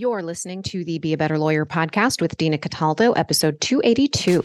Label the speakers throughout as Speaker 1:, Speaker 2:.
Speaker 1: You're listening to the Be a Better Lawyer podcast with Dina Cataldo, episode 282.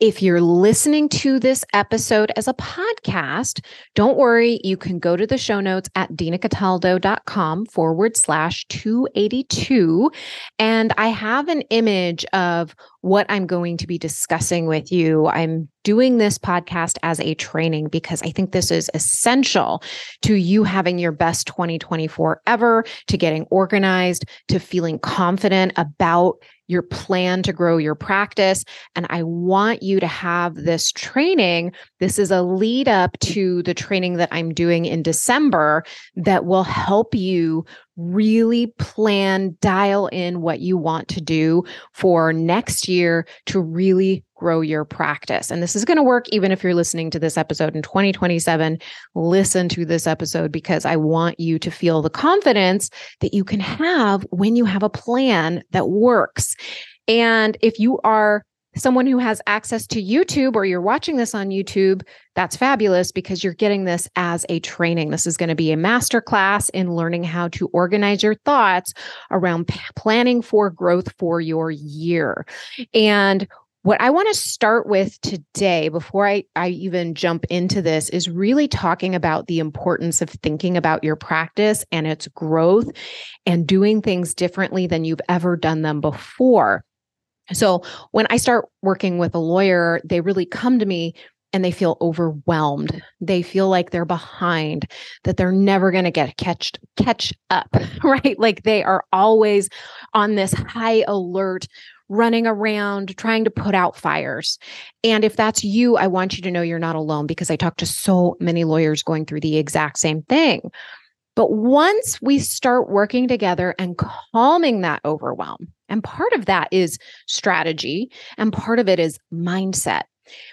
Speaker 1: If you're listening to this episode as a podcast, don't worry. You can go to the show notes at dinacataldo.com forward slash 282. And I have an image of what I'm going to be discussing with you. I'm doing this podcast as a training because I think this is essential to you having your best 2024 ever, to getting organized, to feeling confident about your plan to grow your practice. And I want you to have this training. This is a lead up to the training that I'm doing in December that will help you really plan, dial in what you want to do for next year to really grow your practice. And this is going to work even if you're listening to this episode in 2027. Listen to this episode because I want you to feel the confidence that you can have when you have a plan that works. And if you are someone who has access to YouTube or you're watching this on YouTube, that's fabulous because you're getting this as a training. This is going to be a master class in learning how to organize your thoughts around p- planning for growth for your year. And what I want to start with today, before I, I even jump into this, is really talking about the importance of thinking about your practice and its growth and doing things differently than you've ever done them before. So when I start working with a lawyer, they really come to me and they feel overwhelmed. They feel like they're behind, that they're never going to get catched catch up, right? Like they are always on this high alert running around trying to put out fires. And if that's you, I want you to know you're not alone because I talk to so many lawyers going through the exact same thing. But once we start working together and calming that overwhelm, and part of that is strategy, and part of it is mindset.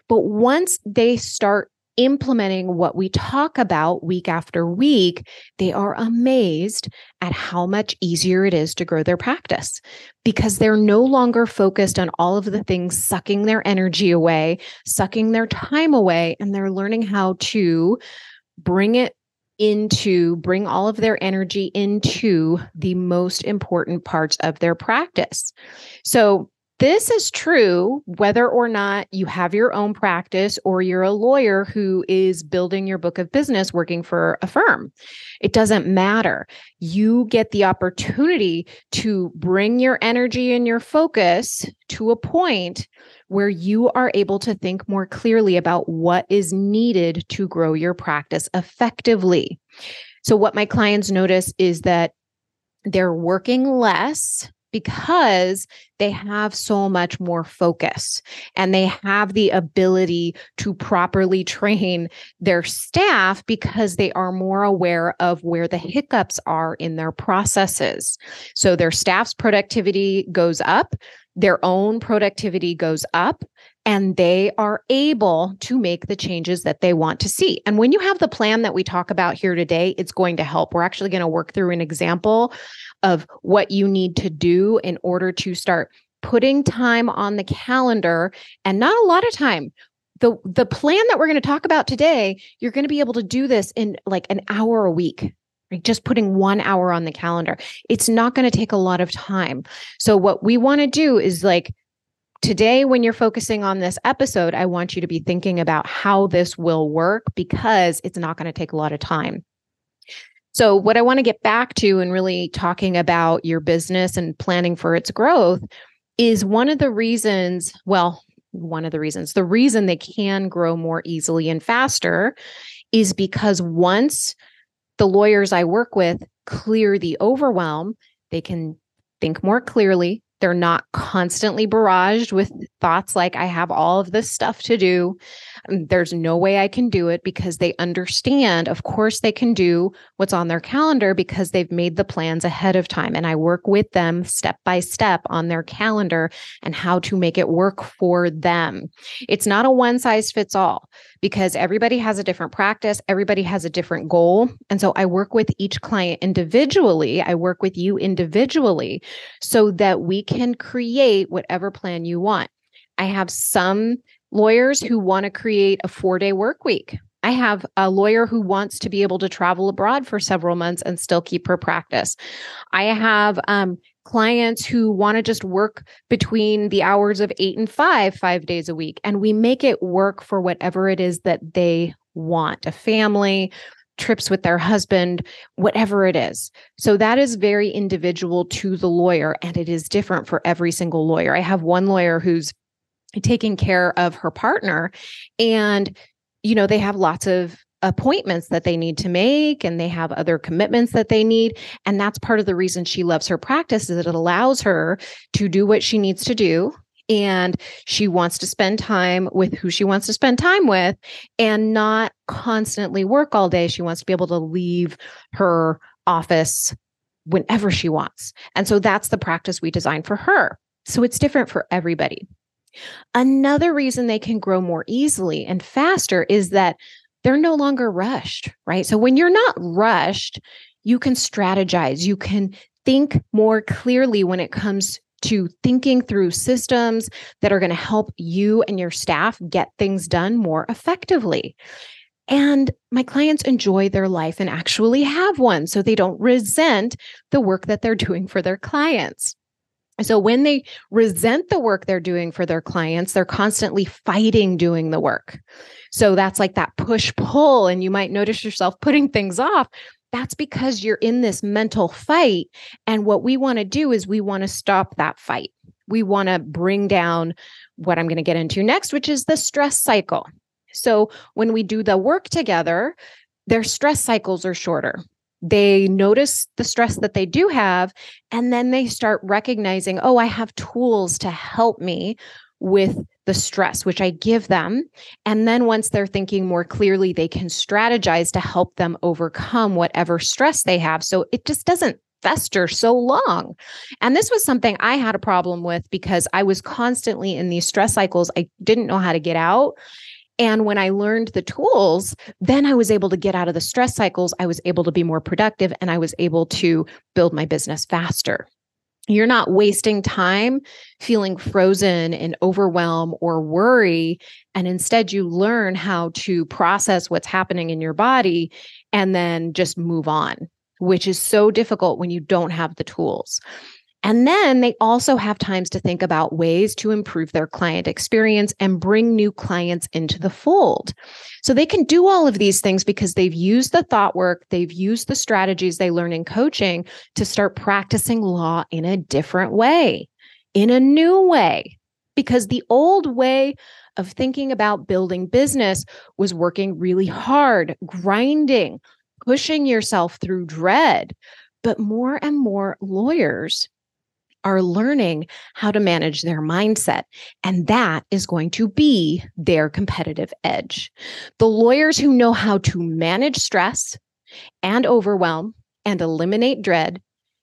Speaker 1: But once they start implementing what we talk about week after week, they are amazed at how much easier it is to grow their practice because they're no longer focused on all of the things sucking their energy away, sucking their time away, and they're learning how to bring it into bring all of their energy into the most important parts of their practice. So this is true whether or not you have your own practice or you're a lawyer who is building your book of business working for a firm. It doesn't matter. You get the opportunity to bring your energy and your focus to a point where you are able to think more clearly about what is needed to grow your practice effectively. So, what my clients notice is that they're working less because they have so much more focus and they have the ability to properly train their staff because they are more aware of where the hiccups are in their processes. So their staff's productivity goes up, their own productivity goes up, and they are able to make the changes that they want to see. And when you have the plan that we talk about here today, it's going to help. We're actually going to work through an example of what you need to do in order to start putting time on the calendar. And not a lot of time. The the plan that we're going to talk about today you're going to be able to do this in like an hour a week just putting one hour on the calendar. It's not going to take a lot of time. So what we want to do is like today when you're focusing on this episode i want you to be thinking about how this will work because it's not going to take a lot of time so, what I want to get back to and really talking about your business and planning for its growth is one of the reasons, well, one of the reasons, the reason they can grow more easily and faster is because once the lawyers I work with clear the overwhelm, they can think more clearly. They're not constantly barraged with thoughts like, I have all of this stuff to do. Um, there's no way I can do it because they understand. Of course, they can do what's on their calendar because they've made the plans ahead of time. And I work with them step by step on their calendar and how to make it work for them. It's not a one size fits all because everybody has a different practice, everybody has a different goal. And so I work with each client individually. I work with you individually so that we can create whatever plan you want. I have some lawyers who want to create a four day work week. I have a lawyer who wants to be able to travel abroad for several months and still keep her practice. I have um, clients who want to just work between the hours of eight and five, five days a week. And we make it work for whatever it is that they want a family, trips with their husband, whatever it is. So that is very individual to the lawyer and it is different for every single lawyer. I have one lawyer who's taking care of her partner and you know they have lots of appointments that they need to make and they have other commitments that they need and that's part of the reason she loves her practice is it allows her to do what she needs to do and she wants to spend time with who she wants to spend time with and not constantly work all day. She wants to be able to leave her office whenever she wants. And so that's the practice we designed for her. So it's different for everybody. Another reason they can grow more easily and faster is that they're no longer rushed, right? So when you're not rushed, you can strategize, you can think more clearly when it comes to thinking through systems that are going to help you and your staff get things done more effectively. And my clients enjoy their life and actually have one so they don't resent the work that they're doing for their clients. So when they resent the work they're doing for their clients, they're constantly fighting doing the work. So that's like that push pull. And you might notice yourself putting things off. That's because you're in this mental fight. And what we want to do is we want to stop that fight. We want to bring down what I'm going to get into next, which is the stress cycle. So when we do the work together, their stress cycles are shorter they notice the stress that they do have and then they start recognizing oh i have tools to help me with the stress which i give them and then once they're thinking more clearly they can strategize to help them overcome whatever stress they have so it just doesn't fester so long. And this was something I had a problem with because I was constantly in these stress cycles. I didn't know how to get out. And when I learned the tools, then I was able to get out of the stress cycles. I was able to be more productive and I was able to build my business faster. You're not wasting time feeling frozen in overwhelm or worry. And instead, you learn how to process what's happening in your body and then just move on, which is so difficult when you don't have the tools. And then they also have times to think about ways to improve their client experience and bring new clients into the fold. So they can do all of these things because they've used the thought work, they've used the strategies they learn in coaching to start practicing law in a different way, in a new way. Because the old way of thinking about building business was working really hard, grinding, pushing yourself through dread. But more and more lawyers are learning how to manage their mindset. And that is going to be their competitive edge. The lawyers who know how to manage stress and overwhelm and eliminate dread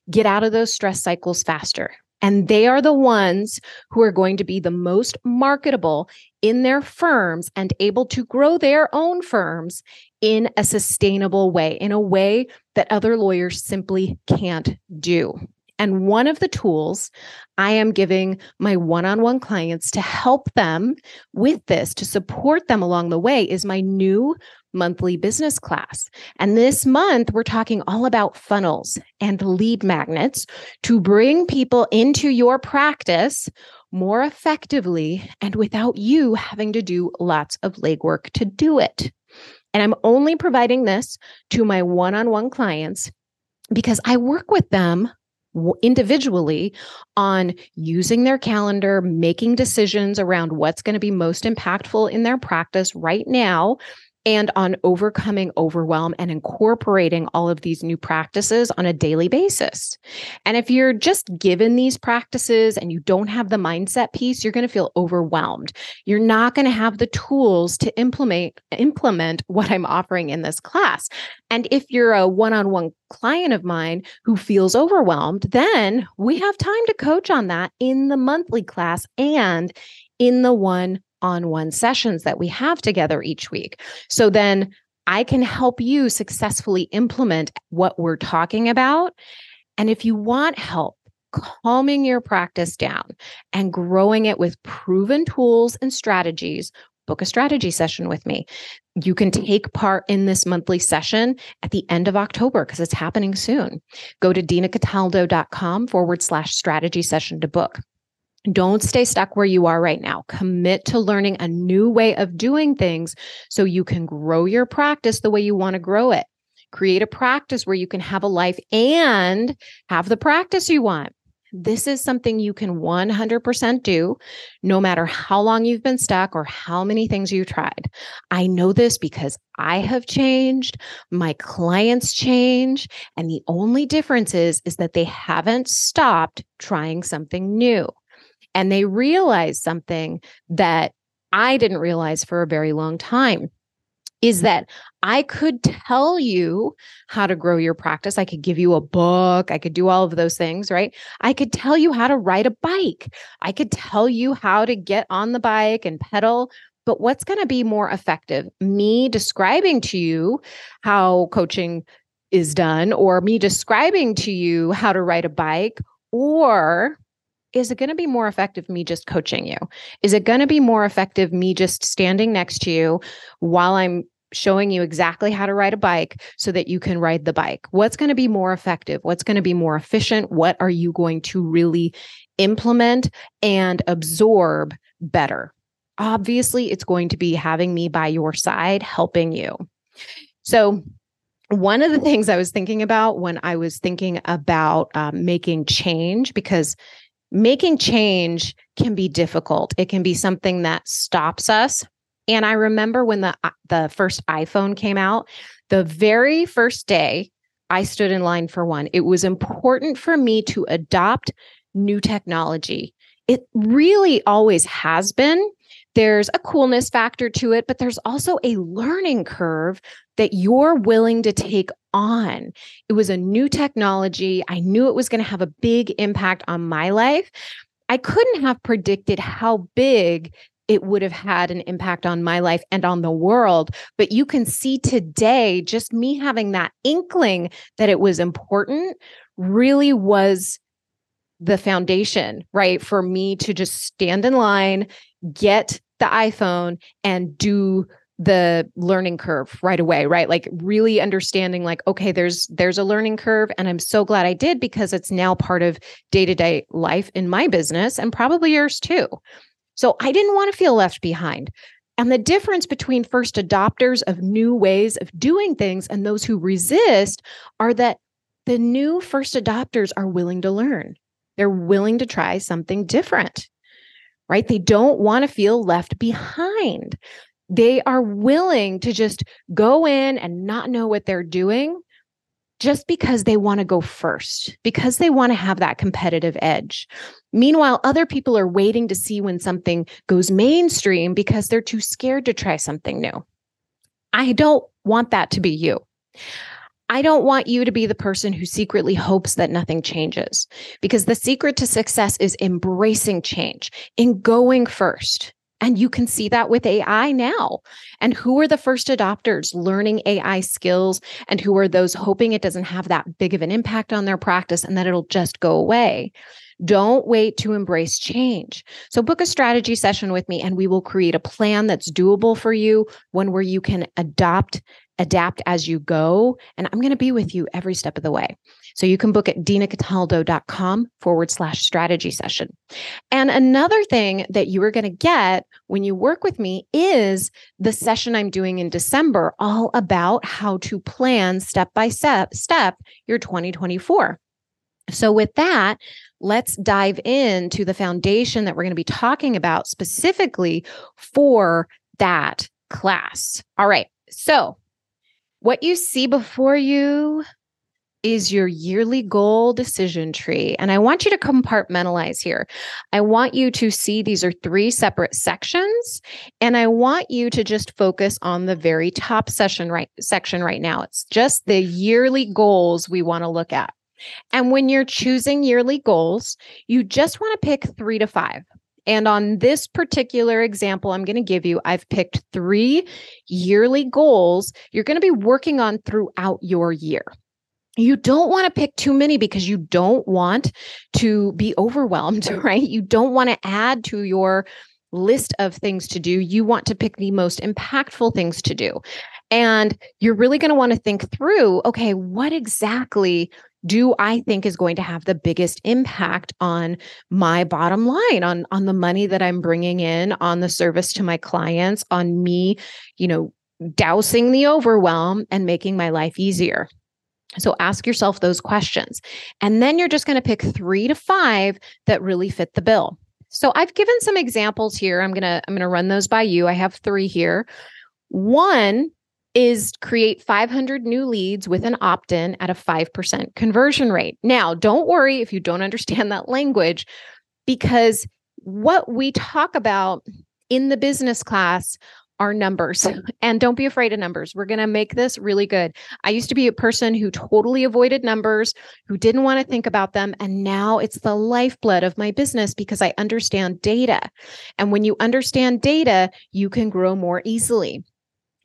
Speaker 1: get out of those stress cycles faster. And they are the ones who are going to be the most marketable in their firms and able to grow their own firms in a sustainable way, in a way that other lawyers simply can't do. And one of the tools I am giving my one on one clients to help them with this, to support them along the way, is my new monthly business class. And this month, we're talking all about funnels and lead magnets to bring people into your practice more effectively and without you having to do lots of legwork to do it. And I'm only providing this to my one on one clients because I work with them individually on using their calendar, making decisions around what's going to be most impactful in their practice right now, and on overcoming overwhelm and incorporating all of these new practices on a daily basis. And if you're just given these practices and you don't have the mindset piece, you're going to feel overwhelmed. You're not going to have the tools to implement implement what I'm offering in this class. And if you're a one-on-one client of mine who feels overwhelmed, then we have time to coach on that in the monthly class and in the one on one sessions that we have together each week. So then I can help you successfully implement what we're talking about. And if you want help, calming your practice down and growing it with proven tools and strategies, book a strategy session with me. You can take part in this monthly session at the end of October because it's happening soon. Go to dinacataldo.com forward slash strategy session to book. Don't stay stuck where you are right now. Commit to learning a new way of doing things so you can grow your practice the way you want to grow it. Create a practice where you can have a life and have the practice you want. This is something you can 100% do no matter how long you've been stuck or how many things you tried. I know this because I have changed, my clients change, and the only difference is is that they haven't stopped trying something new and they realize something that I didn't realize for a very long time is mm-hmm. that I could tell you how to grow your practice. I could give you a book. I could do all of those things, right? I could tell you how to ride a bike. I could tell you how to get on the bike and pedal. But what's going to be more effective? Me describing to you how coaching is done, or me describing to you how to ride a bike, or is it going to be more effective me just coaching you? Is it going to be more effective me just standing next to you while I'm showing you exactly how to ride a bike so that you can ride the bike? What's going to be more effective? What's going to be more efficient? What are you going to really implement and absorb better? Obviously, it's going to be having me by your side, helping you. So, one of the things I was thinking about when I was thinking about um, making change, because making change can be difficult. It can be something that stops us. And I remember when the uh, the first iPhone came out, the very first day I stood in line for one. It was important for me to adopt new technology. It really always has been. There's a coolness factor to it, but there's also a learning curve that you're willing to take on. It was a new technology. I knew it was going to have a big impact on my life. I couldn't have predicted how big it would have had an impact on my life and on the world. But you can see today, just me having that inkling that it was important really was the foundation, right? For me to just stand in line, get the iPhone and do the learning curve right away right? Like really understanding like okay there's there's a learning curve and i'm so glad i did because it's now part of day-to-day life in my business and probably yours too. So i didn't want to feel left behind. And the difference between first adopters of new ways of doing things and those who resist are that the new first adopters are willing to learn. They're willing to try something different right? They don't want to feel left behind. They are willing to just go in and not know what they're doing just because they want to go first, because they want to have that competitive edge. Meanwhile, other people are waiting to see when something goes mainstream because they're too scared to try something new. I don't want that to be you. I don't want you to be the person who secretly hopes that nothing changes because the secret to success is embracing change, in going first. And you can see that with AI now. And who are the first adopters learning AI skills? And who are those hoping it doesn't have that big of an impact on their practice and that it'll just go away? Don't wait to embrace change. So, book a strategy session with me, and we will create a plan that's doable for you, one where you can adopt adapt as you go. And I'm going to be with you every step of the way. So you can book at dinacataldo.com forward slash strategy session. And another thing that you are going to get when you work with me is the session I'm doing in December, all about how to plan step by step, step your 2024. So with that, let's dive into the foundation that we're going to be talking about specifically for that class. All right. So, what you see before you is your yearly goal decision tree. And I want you to compartmentalize here. I want you to see these are three separate sections. And I want you to just focus on the very top session right section right now. It's just the yearly goals we want to look at. And when you're choosing yearly goals, you just want to pick three to five. And on this particular example, I'm going to give you, I've picked three yearly goals you're going to be working on throughout your year. You don't want to pick too many because you don't want to be overwhelmed, right? You don't want to add to your list of things to do. You want to pick the most impactful things to do. And you're really going to want to think through okay, what exactly do I think is going to have the biggest impact on my bottom line, on, on the money that I'm bringing in, on the service to my clients, on me, you know, dousing the overwhelm and making my life easier. So ask yourself those questions. And then you're just going to pick three to five that really fit the bill. So I've given some examples here. I'm going to I'm going to run those by you. I have 3 here. One is create 500 new leads with an opt in at a 5% conversion rate. Now, don't worry if you don't understand that language, because what we talk about in the business class are numbers. And don't be afraid of numbers. We're going to make this really good. I used to be a person who totally avoided numbers, who didn't want to think about them. And now it's the lifeblood of my business because I understand data. And when you understand data, you can grow more easily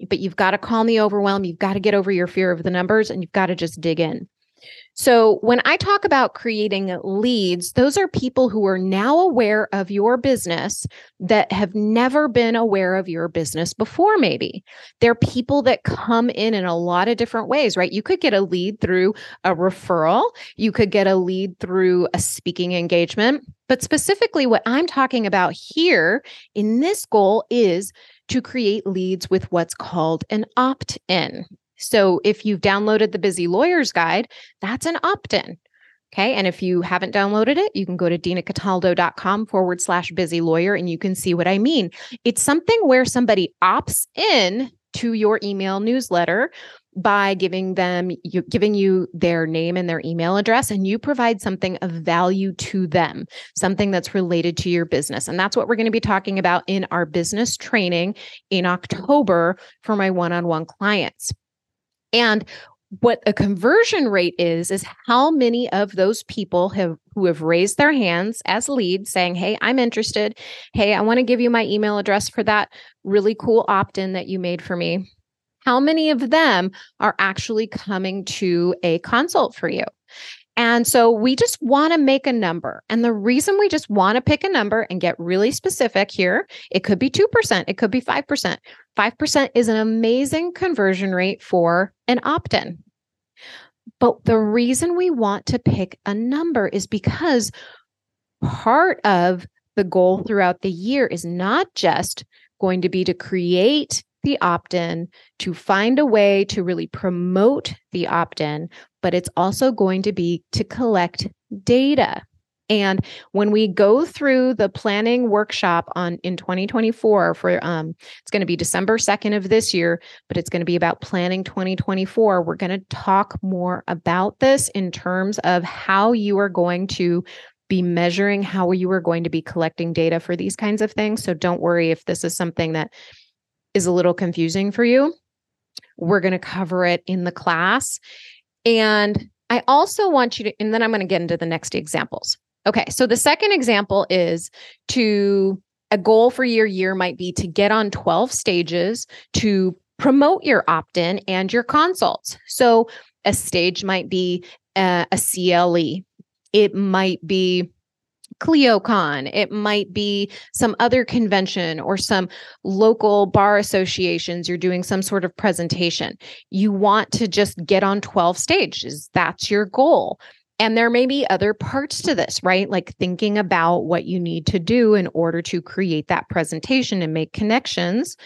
Speaker 1: but you've got to calm the overwhelm. You've got to get over your fear of the numbers and you've got to just dig in. So, when I talk about creating leads, those are people who are now aware of your business that have never been aware of your business before, maybe. They're people that come in in a lot of different ways, right? You could get a lead through a referral, you could get a lead through a speaking engagement. But specifically, what I'm talking about here in this goal is to create leads with what's called an opt in. So if you've downloaded the Busy Lawyers Guide, that's an opt in. Okay. And if you haven't downloaded it, you can go to dinacataldo.com forward slash busy lawyer and you can see what I mean. It's something where somebody opts in to your email newsletter by giving them you giving you their name and their email address and you provide something of value to them something that's related to your business. And that's what we're going to be talking about in our business training in October for my one-on-one clients. And what a conversion rate is is how many of those people have who have raised their hands as leads saying hey i'm interested. Hey i want to give you my email address for that really cool opt-in that you made for me how many of them are actually coming to a consult for you? And so we just want to make a number. And the reason we just want to pick a number and get really specific here, it could be 2%, it could be 5%. 5% is an amazing conversion rate for an opt in. But the reason we want to pick a number is because part of the goal throughout the year is not just going to be to create the opt in, to find a way to really promote the opt in, but it's also going to be to collect data. And when we go through the planning workshop on in 2024 for um it's going to be December 2nd of this year, but it's going to be about planning 2024. We're going to talk more about this in terms of how you are going to be measuring how you are going to be collecting data for these kinds of things. So don't worry if this is something that is a little confusing for you, we're going to cover it in the class. And I also want you to, and then I'm going to get into the next examples. Okay. So the second example is to a goal for your year might be to get on 12 stages to promote your opt in and your consults. So a stage might be uh, a, a CLE, it might be ClioCon, it might be some other convention or some local bar associations. You're doing some sort of presentation. You want to just get on 12 stages. That's your goal. And there may be other parts to this, right? Like thinking about what you need to do in order to create that presentation and make connections.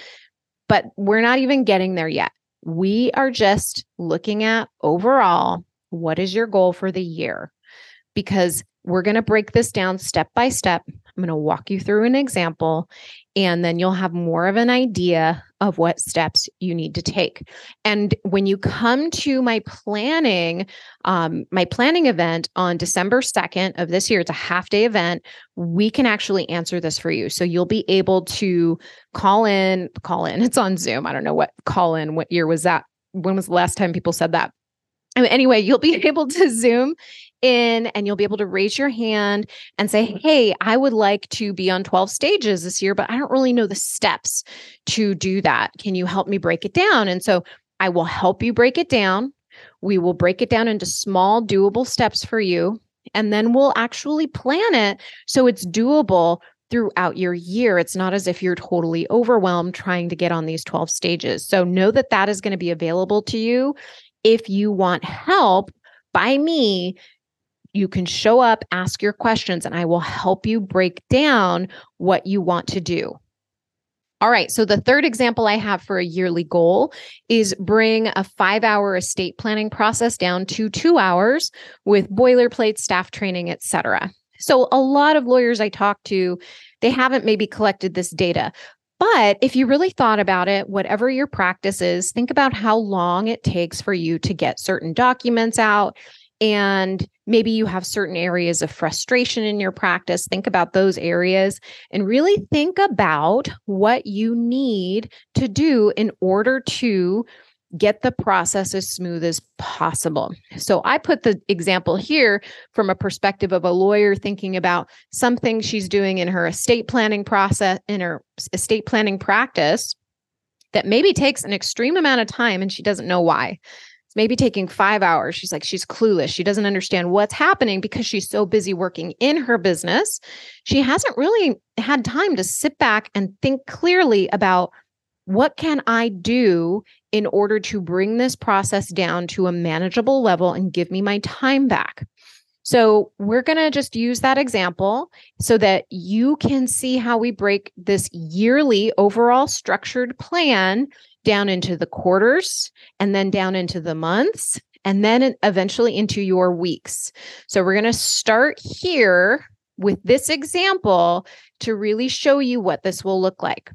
Speaker 1: But we're not even getting there yet. We are just looking at overall what is your goal for the year? Because we're going to break this down step by step. I'm going to walk you through an example, and then you'll have more of an idea of what steps you need to take. And when you come to my planning, um, my planning event on December 2nd of this year, it's a half day event. We can actually answer this for you. So you'll be able to call in, call in. It's on Zoom. I don't know what call in, what year was that? When was the last time people said that? Anyway, you'll be able to Zoom in and you'll be able to raise your hand and say, mm-hmm. Hey, I would like to be on 12 stages this year, but I don't really know the steps to do that. Can you help me break it down? And so I will help you break it down. We will break it down into small, doable steps for you. And then we'll actually plan it so it's doable throughout your year. It's not as if you're totally overwhelmed trying to get on these 12 stages. So know that that is going to be available to you if you want help by me you can show up, ask your questions, and I will help you break down what you want to do. All right. So the third example I have for a yearly goal is bring a five hour estate planning process down to two hours with boilerplate, staff training, etc. So a lot of lawyers I talk to, they haven't maybe collected this data. But if you really thought about it, whatever your practice is, think about how long it takes for you to get certain documents out and maybe you have certain areas of frustration in your practice. Think about those areas and really think about what you need to do in order to get the process as smooth as possible. So I put the example here from a perspective of a lawyer thinking about something she's doing in her estate planning process in her estate planning practice that maybe takes an extreme amount of time and she doesn't know why maybe taking five hours. She's like, she's clueless. She doesn't understand what's happening because she's so busy working in her business. She hasn't really had time to sit back and think clearly about what can I do in order to bring this process down to a manageable level and give me my time back. So, we're going to just use that example so that you can see how we break this yearly overall structured plan down into the quarters and then down into the months and then eventually into your weeks. So we're going to start here with this example to really show you what this will look like.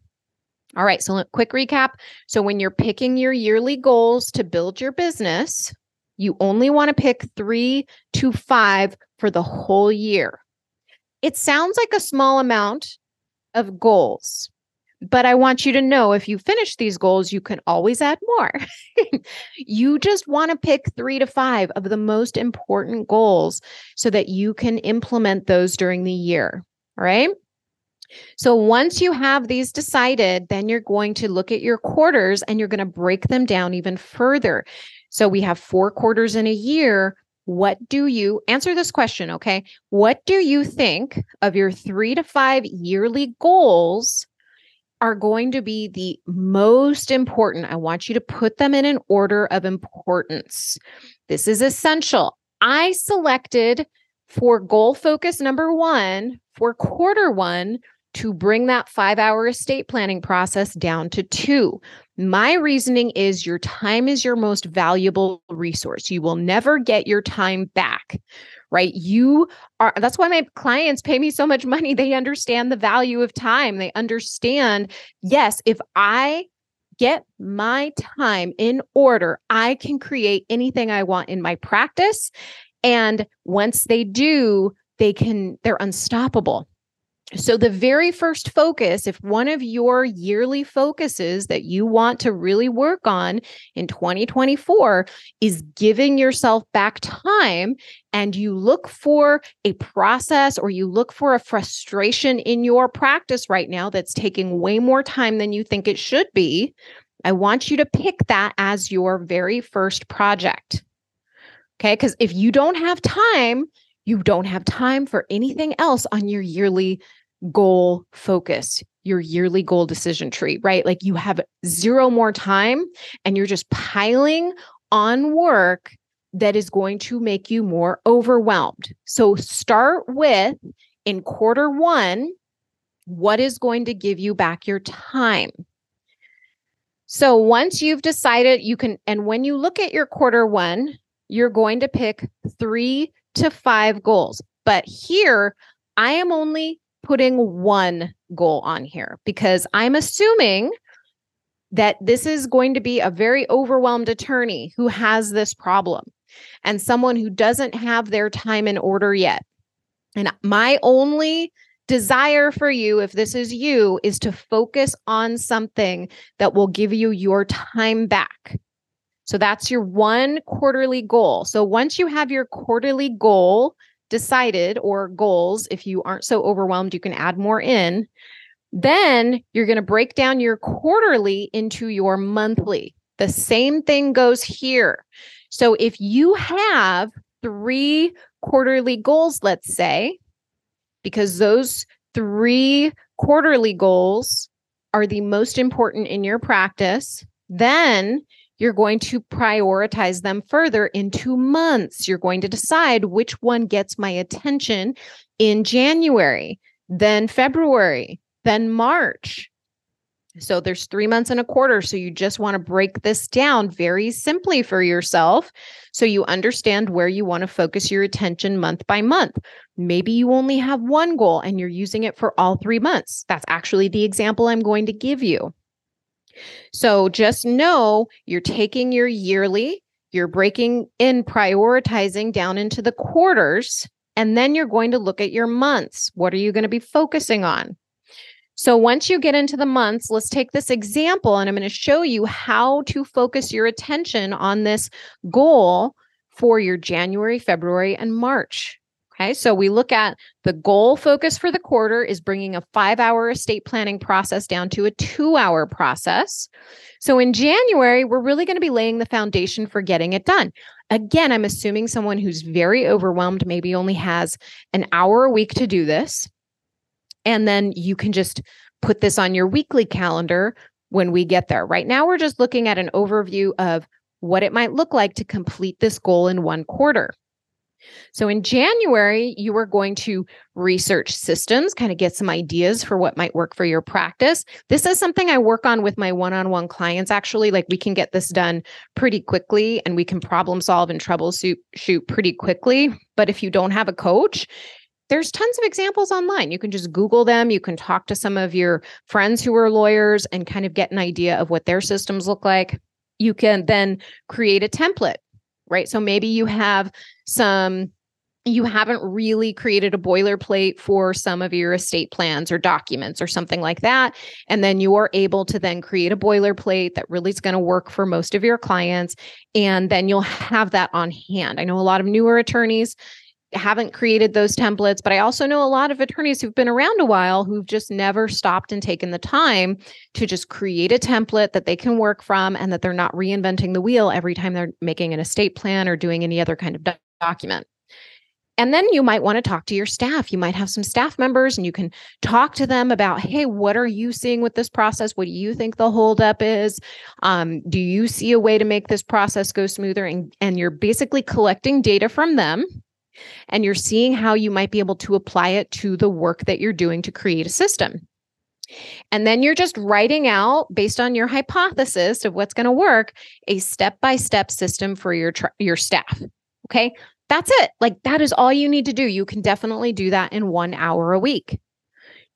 Speaker 1: All right, so quick recap. So when you're picking your yearly goals to build your business, you only want to pick 3 to 5 for the whole year. It sounds like a small amount of goals, but I want you to know if you finish these goals, you can always add more. you just want to pick three to five of the most important goals so that you can implement those during the year. All right. So once you have these decided, then you're going to look at your quarters and you're going to break them down even further. So we have four quarters in a year. What do you answer this question? Okay. What do you think of your three to five yearly goals are going to be the most important. I want you to put them in an order of importance. This is essential. I selected for goal focus number one for quarter one to bring that five hour estate planning process down to two. My reasoning is your time is your most valuable resource. You will never get your time back right? You are, that's why my clients pay me so much money. They understand the value of time. They understand, yes, if I get my time in order, I can create anything I want in my practice. And once they do, they can, they're unstoppable. So, the very first focus, if one of your yearly focuses that you want to really work on in 2024 is giving yourself back time, and you look for a process or you look for a frustration in your practice right now that's taking way more time than you think it should be, I want you to pick that as your very first project. Okay. Because if you don't have time, you don't have time for anything else on your yearly goal focus, your yearly goal decision tree, right? Like you have zero more time and you're just piling on work that is going to make you more overwhelmed. So start with in quarter one, what is going to give you back your time? So once you've decided, you can, and when you look at your quarter one, you're going to pick three to five goals. But here, I am only putting one goal on here because I'm assuming that this is going to be a very overwhelmed attorney who has this problem and someone who doesn't have their time in order yet. And my only desire for you, if this is you, is to focus on something that will give you your time back. So that's your one quarterly goal. So once you have your quarterly goal decided or goals, if you aren't so overwhelmed, you can add more in. Then you're going to break down your quarterly into your monthly. The same thing goes here. So if you have three quarterly goals, let's say, because those three quarterly goals are the most important in your practice, then you're going to prioritize them further into months. You're going to decide which one gets my attention in January, then February, then March. So there's three months and a quarter. So you just want to break this down very simply for yourself so you understand where you want to focus your attention month by month. Maybe you only have one goal and you're using it for all three months. That's actually the example I'm going to give you. So just know you're taking your yearly, you're breaking in prioritizing down into the quarters, and then you're going to look at your months. What are you going to be focusing on? So once you get into the months, let's take this example and I'm going to show you how to focus your attention on this goal for your January, February, and March. Okay, so we look at the goal focus for the quarter is bringing a five hour estate planning process down to a two hour process. So in January, we're really going to be laying the foundation for getting it done. Again, I'm assuming someone who's very overwhelmed maybe only has an hour a week to do this. And then you can just put this on your weekly calendar when we get there. Right now, we're just looking at an overview of what it might look like to complete this goal in one quarter. So in January, you are going to research systems, kind of get some ideas for what might work for your practice. This is something I work on with my one on one clients, actually. Like we can get this done pretty quickly and we can problem solve and troubleshoot shoot pretty quickly. But if you don't have a coach, there's tons of examples online. You can just Google them. You can talk to some of your friends who are lawyers and kind of get an idea of what their systems look like. You can then create a template, right? So maybe you have some you haven't really created a boilerplate for some of your estate plans or documents or something like that. And then you are able to then create a boilerplate that really is going to work for most of your clients. And then you'll have that on hand. I know a lot of newer attorneys haven't created those templates, but I also know a lot of attorneys who've been around a while who've just never stopped and taken the time to just create a template that they can work from and that they're not reinventing the wheel every time they're making an estate plan or doing any other kind of do- document. And then you might want to talk to your staff. You might have some staff members and you can talk to them about, hey, what are you seeing with this process? What do you think the holdup is? Um, do you see a way to make this process go smoother? And, and you're basically collecting data from them and you're seeing how you might be able to apply it to the work that you're doing to create a system. And then you're just writing out, based on your hypothesis of what's going to work, a step by step system for your, tr- your staff. Okay. That's it. Like that is all you need to do. You can definitely do that in one hour a week.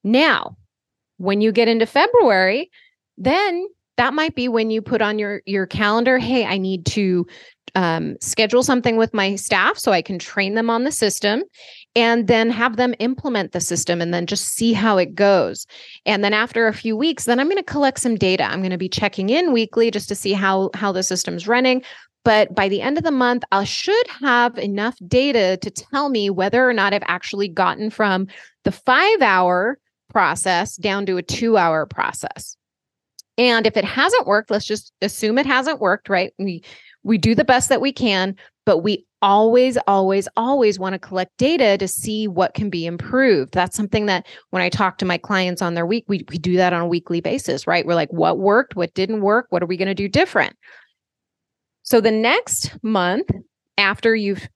Speaker 1: Now, when you get into February, then that might be when you put on your your calendar hey i need to um, schedule something with my staff so I can train them on the system and then have them implement the system and then just see how it goes. And then after a few weeks, then I'm going to collect some data. I'm going to be checking in weekly just to see how how the system's running. But by the end of the month, I should have enough data to tell me whether or not I've actually gotten from the five hour process down to a two hour process. And if it hasn't worked, let's just assume it hasn't worked, right? We we do the best that we can, but we always, always, always want to collect data to see what can be improved. That's something that when I talk to my clients on their week, we, we do that on a weekly basis, right? We're like, what worked? What didn't work? What are we going to do different? So the next month, after you've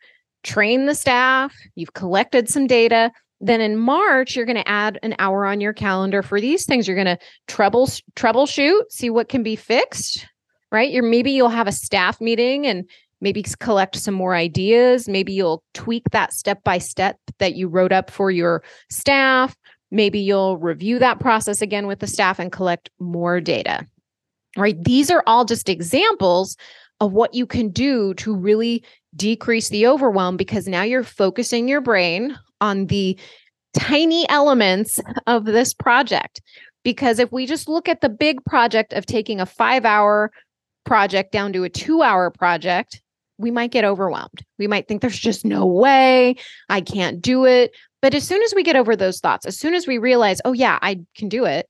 Speaker 1: trained the staff, you've collected some data, then in March, you're going to add an hour on your calendar for these things. You're going to trouble troubleshoot, see what can be fixed, right? You're maybe you'll have a staff meeting and maybe collect some more ideas. Maybe you'll tweak that step by step that you wrote up for your staff. Maybe you'll review that process again with the staff and collect more data. right? These are all just examples of what you can do to really decrease the overwhelm because now you're focusing your brain on the tiny elements of this project. Because if we just look at the big project of taking a five hour project down to a two hour project, we might get overwhelmed. We might think there's just no way I can't do it. But as soon as we get over those thoughts, as soon as we realize, oh, yeah, I can do it,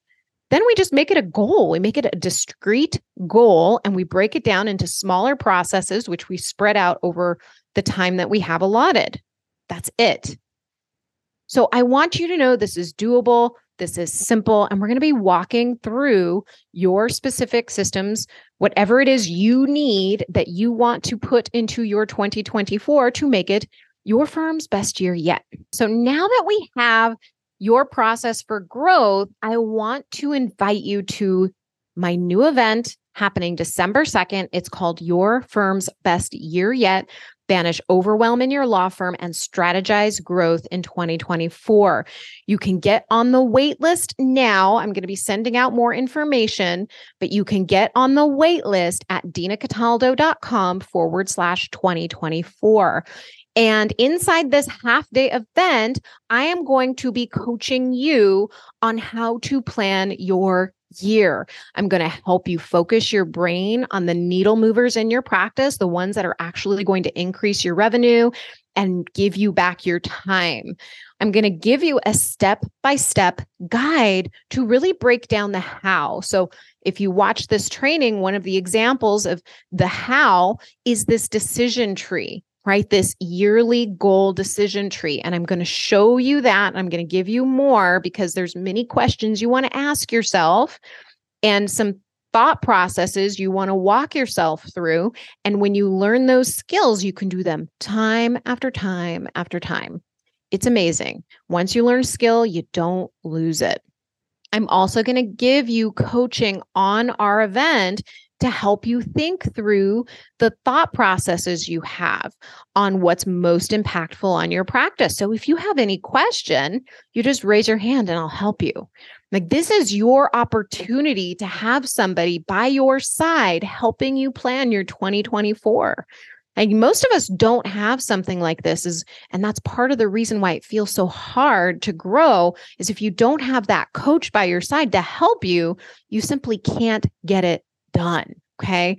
Speaker 1: then we just make it a goal. We make it a discrete goal and we break it down into smaller processes, which we spread out over the time that we have allotted. That's it. So I want you to know this is doable. This is simple. And we're going to be walking through your specific systems, whatever it is you need that you want to put into your 2024 to make it your firm's best year yet. So now that we have your process for growth, I want to invite you to my new event happening December 2nd. It's called Your Firm's Best Year Yet banish overwhelm in your law firm, and strategize growth in 2024. You can get on the wait list now. I'm going to be sending out more information, but you can get on the wait list at dinacataldo.com forward slash 2024. And inside this half day event, I am going to be coaching you on how to plan your year. I'm going to help you focus your brain on the needle movers in your practice, the ones that are actually going to increase your revenue and give you back your time. I'm going to give you a step by step guide to really break down the how. So, if you watch this training, one of the examples of the how is this decision tree right? This yearly goal decision tree. And I'm going to show you that. I'm going to give you more because there's many questions you want to ask yourself and some thought processes you want to walk yourself through. And when you learn those skills, you can do them time after time after time. It's amazing. Once you learn a skill, you don't lose it. I'm also going to give you coaching on our event to help you think through the thought processes you have on what's most impactful on your practice. So if you have any question, you just raise your hand and I'll help you. Like this is your opportunity to have somebody by your side helping you plan your 2024. Like most of us don't have something like this is and that's part of the reason why it feels so hard to grow is if you don't have that coach by your side to help you, you simply can't get it done. Okay.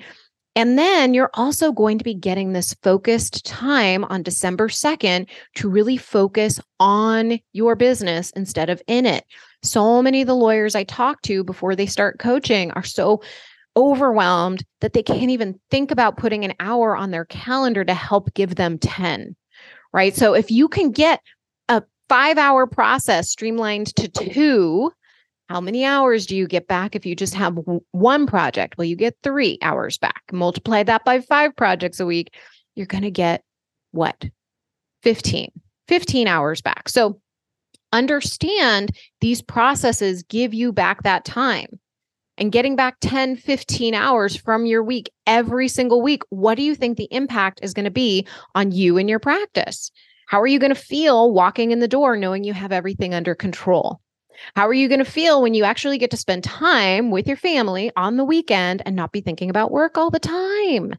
Speaker 1: And then you're also going to be getting this focused time on December 2nd to really focus on your business instead of in it. So many of the lawyers I talk to before they start coaching are so overwhelmed that they can't even think about putting an hour on their calendar to help give them 10. Right. So if you can get a five hour process streamlined to two, how many hours do you get back if you just have one project? Well, you get three hours back. Multiply that by five projects a week. You're going to get what? 15, 15 hours back. So understand these processes give you back that time and getting back 10, 15 hours from your week every single week. What do you think the impact is going to be on you and your practice? How are you going to feel walking in the door knowing you have everything under control? How are you going to feel when you actually get to spend time with your family on the weekend and not be thinking about work all the time?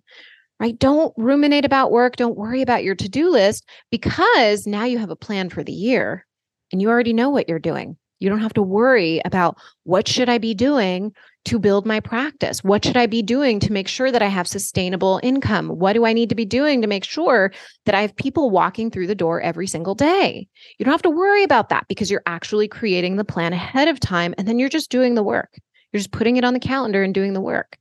Speaker 1: Right? Don't ruminate about work. Don't worry about your to do list because now you have a plan for the year and you already know what you're doing. You don't have to worry about what should I be doing to build my practice? What should I be doing to make sure that I have sustainable income? What do I need to be doing to make sure that I have people walking through the door every single day? You don't have to worry about that because you're actually creating the plan ahead of time and then you're just doing the work. You're just putting it on the calendar and doing the work.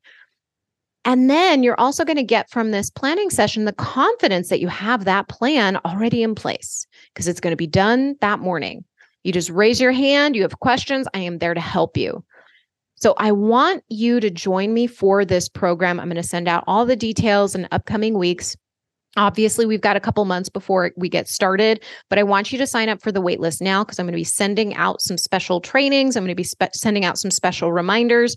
Speaker 1: And then you're also going to get from this planning session the confidence that you have that plan already in place because it's going to be done that morning. You just raise your hand, you have questions, I am there to help you. So I want you to join me for this program. I'm going to send out all the details in upcoming weeks. Obviously, we've got a couple months before we get started, but I want you to sign up for the waitlist now because I'm going to be sending out some special trainings. I'm going to be spe- sending out some special reminders.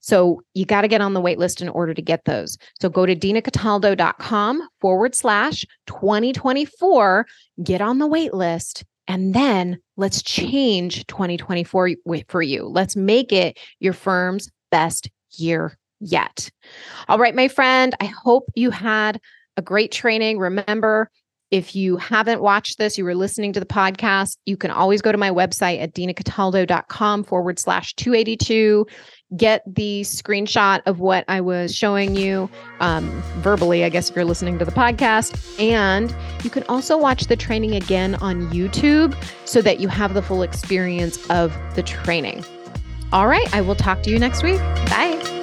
Speaker 1: So you got to get on the waitlist in order to get those. So go to dinacataldo.com forward slash 2024, get on the waitlist, and then let's change 2024 for you. Let's make it your firm's best year yet. All right, my friend, I hope you had a great training. Remember, if you haven't watched this, you were listening to the podcast, you can always go to my website at dinacataldo.com forward slash 282. Get the screenshot of what I was showing you um, verbally, I guess, if you're listening to the podcast. And you can also watch the training again on YouTube so that you have the full experience of the training. All right, I will talk to you next week. Bye.